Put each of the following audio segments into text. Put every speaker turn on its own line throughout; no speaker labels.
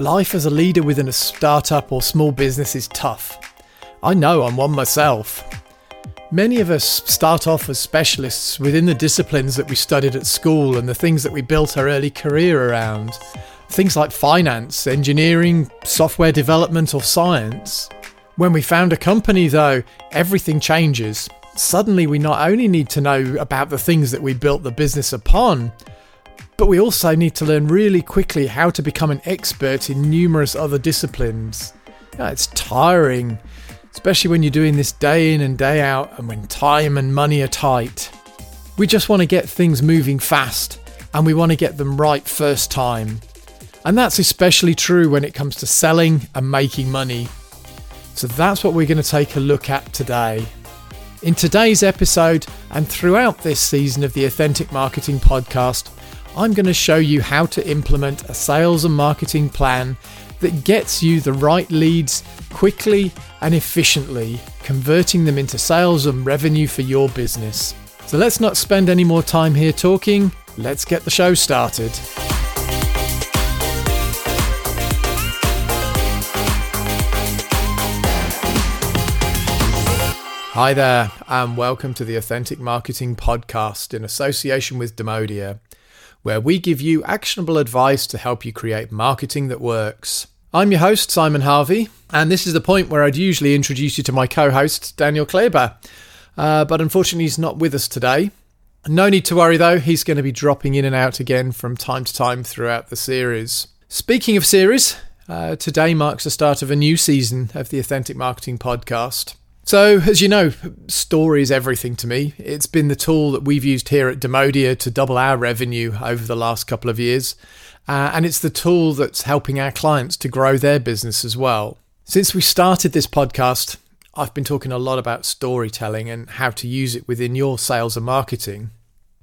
Life as a leader within a startup or small business is tough. I know I'm one myself. Many of us start off as specialists within the disciplines that we studied at school and the things that we built our early career around. Things like finance, engineering, software development, or science. When we found a company, though, everything changes. Suddenly, we not only need to know about the things that we built the business upon, but we also need to learn really quickly how to become an expert in numerous other disciplines. Yeah, it's tiring, especially when you're doing this day in and day out and when time and money are tight. We just want to get things moving fast and we want to get them right first time. And that's especially true when it comes to selling and making money. So that's what we're going to take a look at today. In today's episode and throughout this season of the Authentic Marketing Podcast, I'm going to show you how to implement a sales and marketing plan that gets you the right leads quickly and efficiently, converting them into sales and revenue for your business. So let's not spend any more time here talking, let's get the show started. Hi there, and welcome to the Authentic Marketing Podcast in association with Demodia where we give you actionable advice to help you create marketing that works. I'm your host, Simon Harvey, and this is the point where I'd usually introduce you to my co host, Daniel Kleber. Uh, but unfortunately, he's not with us today. No need to worry though, he's going to be dropping in and out again from time to time throughout the series. Speaking of series, uh, today marks the start of a new season of the Authentic Marketing Podcast. So, as you know, story is everything to me. It's been the tool that we've used here at Demodia to double our revenue over the last couple of years. Uh, and it's the tool that's helping our clients to grow their business as well. Since we started this podcast, I've been talking a lot about storytelling and how to use it within your sales and marketing.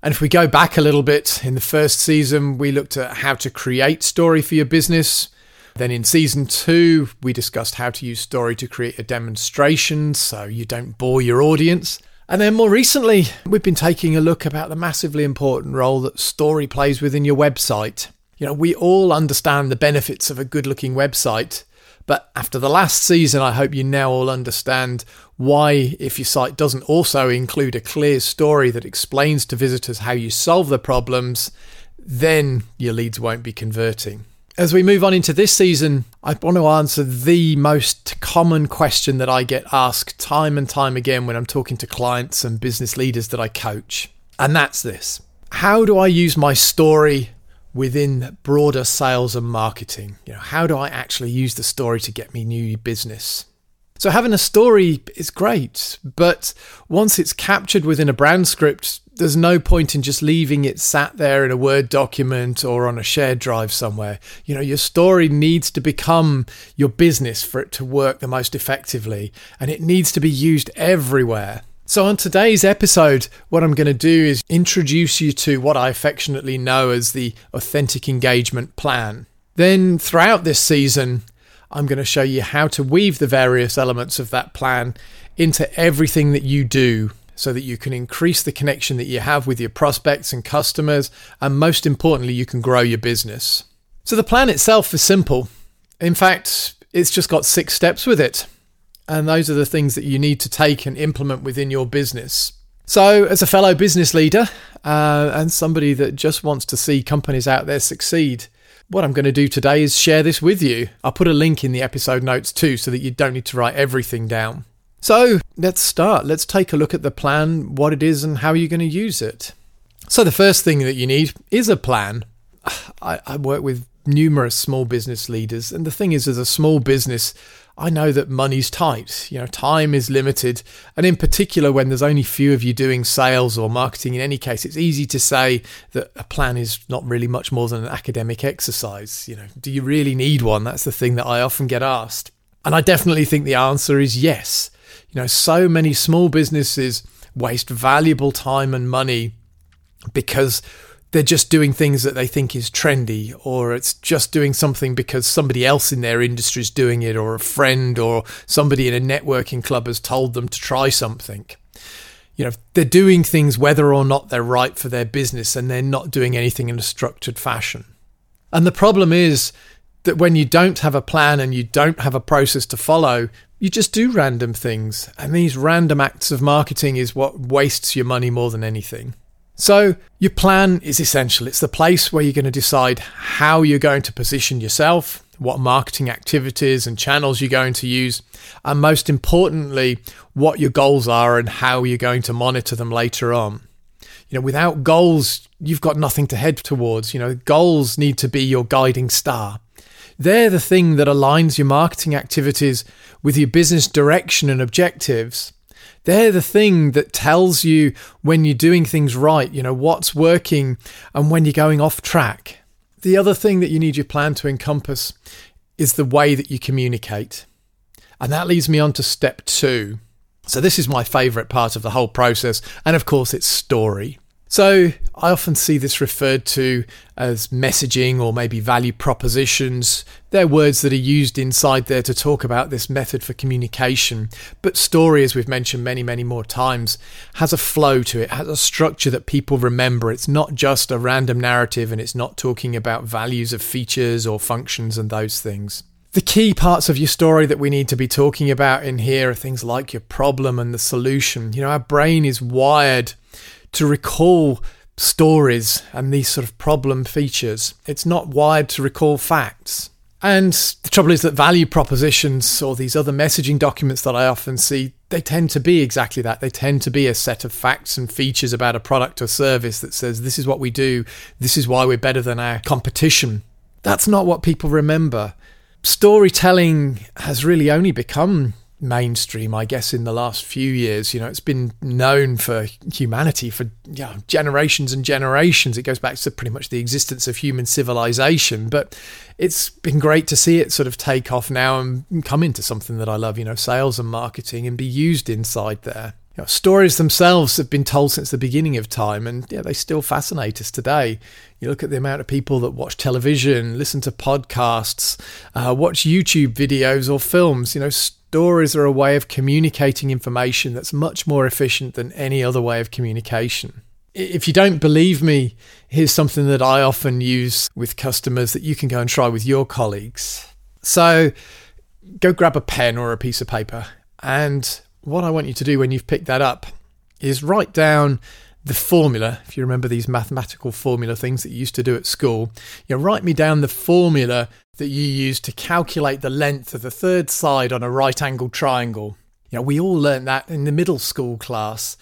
And if we go back a little bit, in the first season, we looked at how to create story for your business, then in season two, we discussed how to use story to create a demonstration so you don't bore your audience. And then more recently, we've been taking a look about the massively important role that story plays within your website. You know, we all understand the benefits of a good looking website, but after the last season, I hope you now all understand why, if your site doesn't also include a clear story that explains to visitors how you solve the problems, then your leads won't be converting. As we move on into this season, I want to answer the most common question that I get asked time and time again when I'm talking to clients and business leaders that I coach. And that's this How do I use my story within broader sales and marketing? You know, how do I actually use the story to get me new business? So having a story is great, but once it's captured within a brand script, there's no point in just leaving it sat there in a Word document or on a shared drive somewhere. You know, your story needs to become your business for it to work the most effectively, and it needs to be used everywhere. So, on today's episode, what I'm going to do is introduce you to what I affectionately know as the Authentic Engagement Plan. Then, throughout this season, I'm going to show you how to weave the various elements of that plan into everything that you do so that you can increase the connection that you have with your prospects and customers, and most importantly, you can grow your business. So, the plan itself is simple. In fact, it's just got six steps with it. And those are the things that you need to take and implement within your business. So, as a fellow business leader uh, and somebody that just wants to see companies out there succeed, what I'm going to do today is share this with you. I'll put a link in the episode notes too so that you don't need to write everything down. So let's start. Let's take a look at the plan, what it is, and how you're going to use it. So, the first thing that you need is a plan. I, I, work with numerous small business leaders, and the thing is, as a small business, I know that money's tight. You know, time is limited, and in particular, when there's only few of you doing sales or marketing, in any case, it's easy to say that a plan is not really much more than an academic exercise. You know, do you really need one? That's the thing that I often get asked. And I definitely think the answer is yes. You know, so many small businesses waste valuable time and money because they're just doing things that they think is trendy or it's just doing something because somebody else in their industry is doing it or a friend or somebody in a networking club has told them to try something you know they're doing things whether or not they're right for their business and they're not doing anything in a structured fashion and the problem is that when you don't have a plan and you don't have a process to follow, you just do random things. And these random acts of marketing is what wastes your money more than anything. So, your plan is essential. It's the place where you're going to decide how you're going to position yourself, what marketing activities and channels you're going to use, and most importantly, what your goals are and how you're going to monitor them later on. You know, without goals, you've got nothing to head towards. You know, goals need to be your guiding star. They're the thing that aligns your marketing activities with your business direction and objectives. They're the thing that tells you when you're doing things right, you know, what's working and when you're going off track. The other thing that you need your plan to encompass is the way that you communicate. And that leads me on to step two. So, this is my favorite part of the whole process. And of course, it's story. So, I often see this referred to as messaging or maybe value propositions. They're words that are used inside there to talk about this method for communication. But story, as we've mentioned many, many more times, has a flow to it, has a structure that people remember. It's not just a random narrative and it's not talking about values of features or functions and those things. The key parts of your story that we need to be talking about in here are things like your problem and the solution. You know, our brain is wired to recall stories and these sort of problem features. It's not wired to recall facts. And the trouble is that value propositions or these other messaging documents that I often see, they tend to be exactly that. They tend to be a set of facts and features about a product or service that says, this is what we do, this is why we're better than our competition. That's not what people remember. Storytelling has really only become mainstream, I guess, in the last few years. You know, it's been known for humanity for you know, generations and generations. It goes back to pretty much the existence of human civilization. But it's been great to see it sort of take off now and come into something that I love, you know, sales and marketing and be used inside there. You know, stories themselves have been told since the beginning of time, and yeah, they still fascinate us today. You look at the amount of people that watch television, listen to podcasts, uh, watch YouTube videos or films. You know, Stories are a way of communicating information that's much more efficient than any other way of communication. If you don't believe me, here's something that I often use with customers that you can go and try with your colleagues. So go grab a pen or a piece of paper. And what I want you to do when you've picked that up is write down the formula, if you remember these mathematical formula things that you used to do at school, you know, write me down the formula that you use to calculate the length of the third side on a right angled triangle. You know, we all learnt that in the middle school class.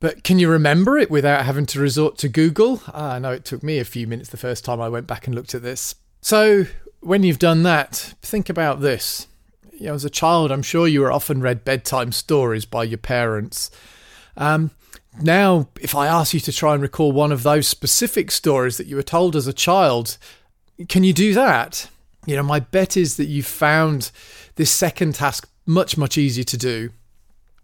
But can you remember it without having to resort to Google? Ah, I know it took me a few minutes the first time I went back and looked at this. So, when you've done that, think about this. You know, as a child, I'm sure you were often read bedtime stories by your parents. Um, now, if I ask you to try and recall one of those specific stories that you were told as a child, can you do that? You know, my bet is that you found this second task much, much easier to do.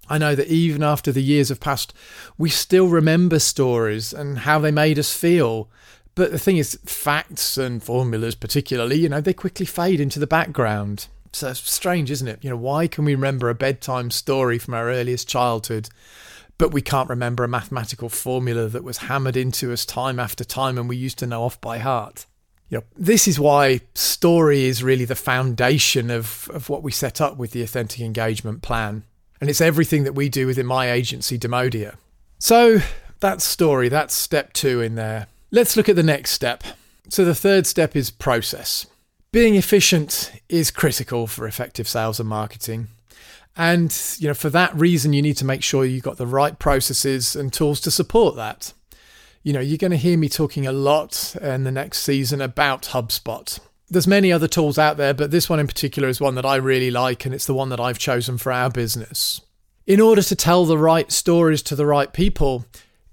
I know that even after the years have passed, we still remember stories and how they made us feel. But the thing is, facts and formulas, particularly, you know, they quickly fade into the background. So strange, isn't it? You know, why can we remember a bedtime story from our earliest childhood? But we can't remember a mathematical formula that was hammered into us time after time and we used to know off by heart. You know, this is why story is really the foundation of, of what we set up with the authentic engagement plan. And it's everything that we do within my agency, Demodia. So that's story, that's step two in there. Let's look at the next step. So the third step is process. Being efficient is critical for effective sales and marketing. And you know, for that reason, you need to make sure you've got the right processes and tools to support that. You know, you're going to hear me talking a lot in the next season about HubSpot. There's many other tools out there, but this one in particular is one that I really like, and it's the one that I've chosen for our business. In order to tell the right stories to the right people,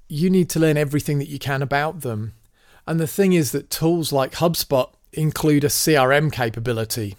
you need to learn everything that you can about them. And the thing is that tools like HubSpot include a CRM capability.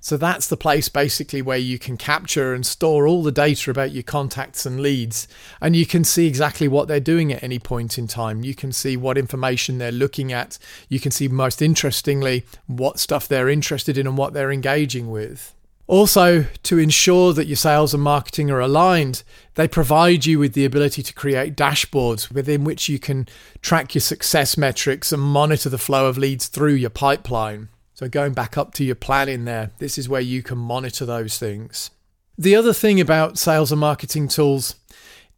So that's the place basically where you can capture and store all the data about your contacts and leads. And you can see exactly what they're doing at any point in time. You can see what information they're looking at. You can see, most interestingly, what stuff they're interested in and what they're engaging with. Also, to ensure that your sales and marketing are aligned, they provide you with the ability to create dashboards within which you can track your success metrics and monitor the flow of leads through your pipeline. So going back up to your plan in there, this is where you can monitor those things. The other thing about sales and marketing tools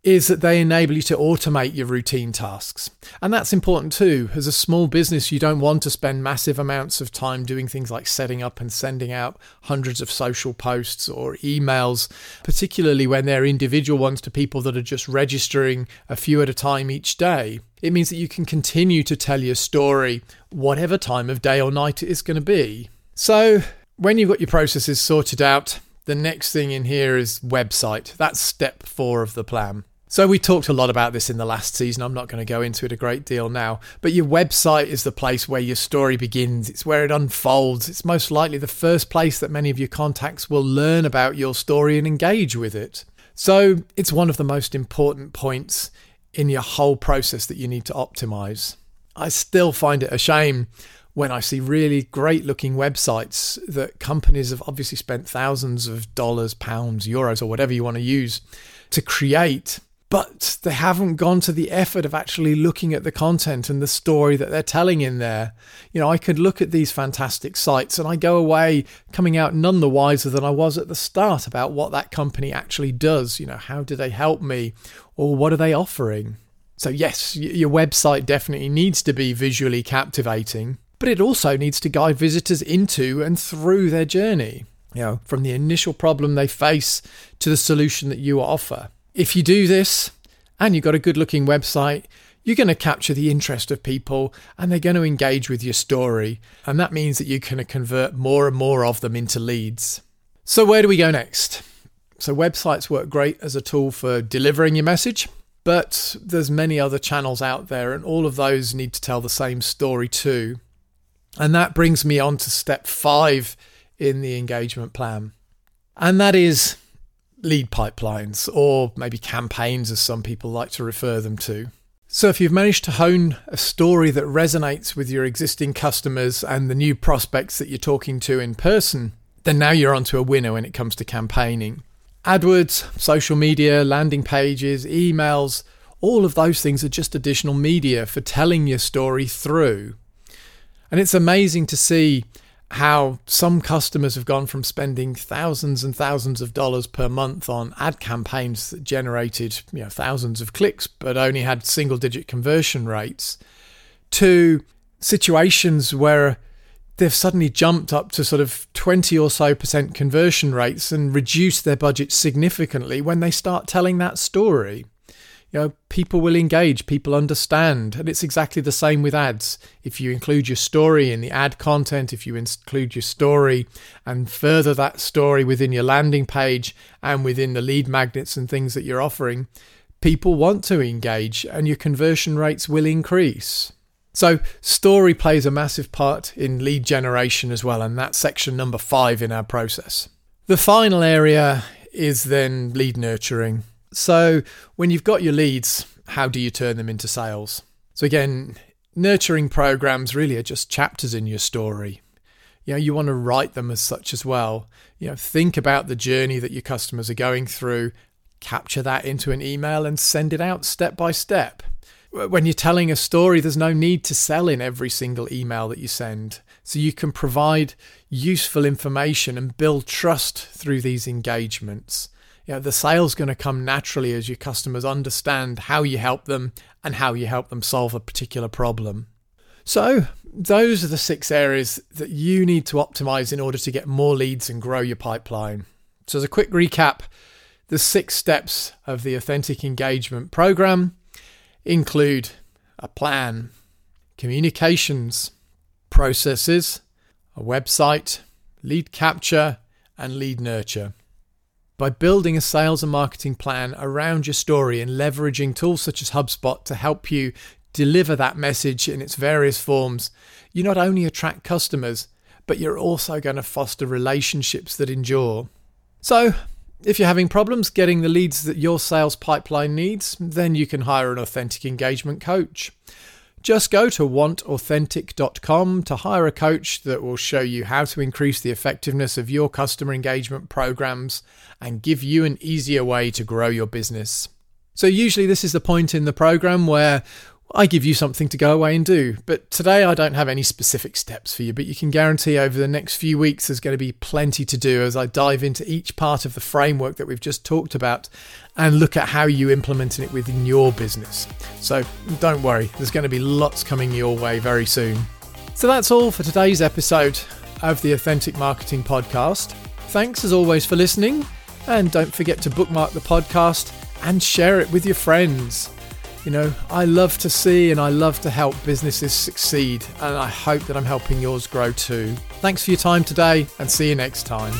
is that they enable you to automate your routine tasks. And that's important too. As a small business, you don't want to spend massive amounts of time doing things like setting up and sending out hundreds of social posts or emails, particularly when they're individual ones to people that are just registering a few at a time each day. It means that you can continue to tell your story whatever time of day or night it is going to be. So, when you've got your processes sorted out, the next thing in here is website. That's step four of the plan. So, we talked a lot about this in the last season. I'm not going to go into it a great deal now. But your website is the place where your story begins, it's where it unfolds. It's most likely the first place that many of your contacts will learn about your story and engage with it. So, it's one of the most important points in your whole process that you need to optimize. I still find it a shame when I see really great looking websites that companies have obviously spent thousands of dollars, pounds, euros, or whatever you want to use to create but they haven't gone to the effort of actually looking at the content and the story that they're telling in there. You know, I could look at these fantastic sites and I go away coming out none the wiser than I was at the start about what that company actually does. You know, how do they help me or what are they offering? So, yes, your website definitely needs to be visually captivating, but it also needs to guide visitors into and through their journey, you know, from the initial problem they face to the solution that you offer. If you do this and you've got a good looking website, you're going to capture the interest of people and they're going to engage with your story. And that means that going to convert more and more of them into leads. So, where do we go next? So, websites work great as a tool for delivering your message, but there's many other channels out there, and all of those need to tell the same story too. And that brings me on to step five in the engagement plan. And that is lead pipelines, or maybe campaigns, as some people like to refer them to. So, if you've managed to hone a story that resonates with your existing customers and the new prospects that you're talking to in person, then now you're onto a winner when it comes to campaigning. AdWords, social media, landing pages, emails, all of those things are just additional media for telling your story through. And it's amazing to see how some customers have gone from spending thousands and thousands of dollars per month on ad campaigns that generated you know, thousands of clicks but only had single digit conversion rates to situations where they've suddenly jumped up to sort of 20 or so percent conversion rates and reduced their budget significantly when they start telling that story you know, people will engage, people understand. And it's exactly the same with ads. If you include your story in the ad content, if you include your story and further that story within your landing page and within the lead magnets and things that you're offering, people want to engage and your conversion rates will increase. So, story plays a massive part in lead generation as well, and that's section number five in our process. The final area is then lead nurturing. So, when you've got your leads, how do you turn them into sales? So, again, nurturing programs really are just chapters in your story. You know, you want to write them as such as well. You know, think about the journey that your customers are going through, capture that into an email and send it out step by step. When you're telling a story, there's no need to sell in every single email that you send. So you can provide useful information and build trust through these engagements you know, the sale's going to come naturally as your customers understand how you help them and how you help them solve a particular problem. So, those are the six areas that you need to optimize in order to get more leads and grow your pipeline. So, as a quick recap, the six steps of the Authentic Engagement Program include a plan, communications, processes, a website, lead capture, and lead nurture by building a sales and marketing plan around your story and leveraging tools such as HubSpot to help you deliver that message in its various forms, you not only attract customers, but you're also going to foster relationships that endure. So, if you're having problems getting the leads that your sales pipeline needs, then you can hire an authentic engagement coach. Just go to wantauthentic.com to hire a coach that will show you how to increase the effectiveness of your customer engagement programs and give you an easier way to grow your business. So, usually, this is the point in the program where I give you something to go away and do. But today I don't have any specific steps for you, but you can guarantee over the next few weeks there's going to be plenty to do as I dive into each part of the framework that we've just talked about and look at how you implement it within your business. So don't worry, there's going to be lots coming your way very soon. So that's all for today's episode of the Authentic Marketing Podcast. Thanks as always for listening, and don't forget to bookmark the podcast and share it with your friends. You know, I love to see and I love to help businesses succeed, and I hope that I'm helping yours grow too. Thanks for your time today, and see you next time.